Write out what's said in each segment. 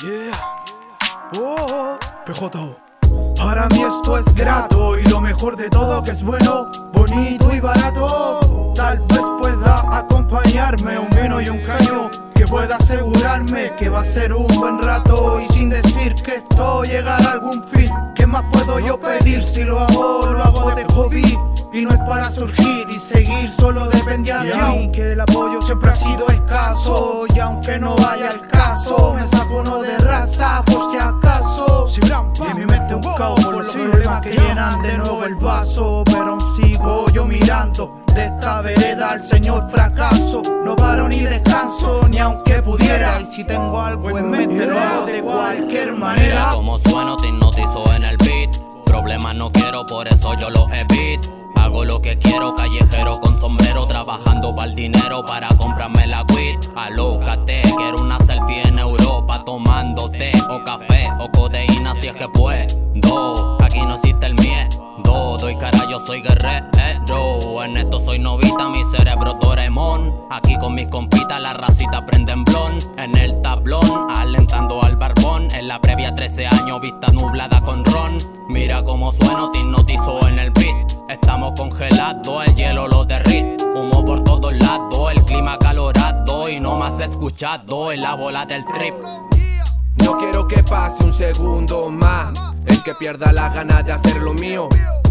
Yeah. Oh, PJ. Para mí esto es grato y lo mejor de todo que es bueno, bonito y barato. Tal vez pueda acompañarme un vino y un caño que pueda asegurarme que va a ser un buen rato y sin decir que esto llegará a algún fin. ¿Qué más puedo yo pedir si lo hago, lo hago de hobby? Y no es para surgir y seguir, solo dependía de mí Que el apoyo siempre ha sido escaso Y aunque no vaya el caso Me saco uno de raza por si acaso. Y en mi mente un caos por los problemas que llenan de nuevo el vaso Pero aún sigo yo mirando de esta vereda al señor fracaso. No paro ni descanso ni aunque pudiera Y si tengo algo en mente lo hago de cualquier manera. Mira como sueno te hipnotizo en el beat. Problemas no quiero por eso yo lo evito Hago lo que quiero, callejero con sombrero, trabajando para el dinero para comprarme la weed. Alócate, quiero una selfie en Europa, tomando té o café o codeína si es que puedo. Aquí no existe el miedo, doy cara, yo soy guerrero. En esto soy novita, mi cerebro Doremon. Aquí con mis compitas, la racita prenden blon. En el tablón, alentando al barbón. En la previa 13 años, vista nublada con ron. Mira cómo sueno, te hipnotizo en el beat. En la bola del trip. No quiero que pase un segundo más, el que pierda la ganas de hacer lo mío.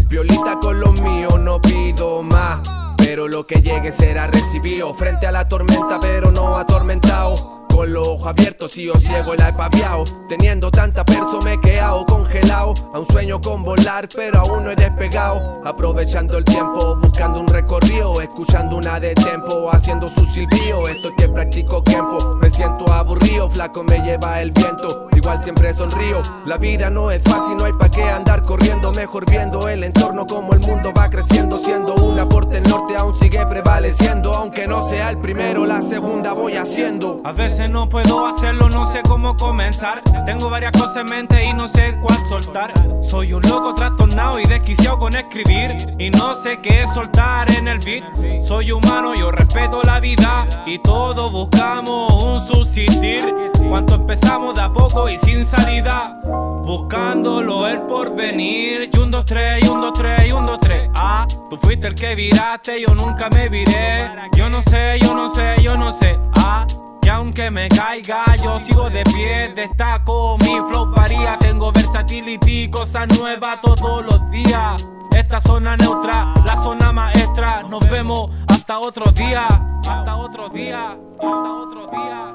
Violita con lo mío, no pido más. Pero lo que llegue será recibido. Frente a la tormenta, pero no atormentado. Con los ojos abiertos y yo ciego la he paviado Teniendo tanta perso me he quedado congelado. A un sueño con volar pero aún no he despegado. Aprovechando el tiempo, buscando un recorrido. Escuchando una de tempo, haciendo su silbío Esto que practico tiempo, aburrido Flaco me lleva el viento, igual siempre sonrío La vida no es fácil, no hay pa' qué andar corriendo Mejor viendo el entorno como el mundo va creciendo Siendo un aporte el norte aún sigue prevaleciendo Aunque no sea el primero, la segunda voy haciendo A veces no puedo hacerlo, no sé cómo comenzar. Tengo varias cosas en mente y no sé cuál soltar. Soy un loco trastornado y desquiciado con escribir. Y no sé qué soltar en el beat. Soy humano, yo respeto la vida. Y todos buscamos subsistir. Cuanto empezamos de a poco y sin salida. Buscándolo el porvenir. Y un, dos, tres, y un, dos, tres, y un, dos, tres. Ah, tú fuiste el que viraste, yo nunca me viré. Yo no sé, yo no sé, yo no sé. Ah. Y aunque me caiga, yo sigo de pie, destaco, mi flow varía, tengo versatility, cosas nuevas todos los días. Esta zona neutra, la zona maestra, nos vemos hasta otro día, hasta otro día, hasta otro día,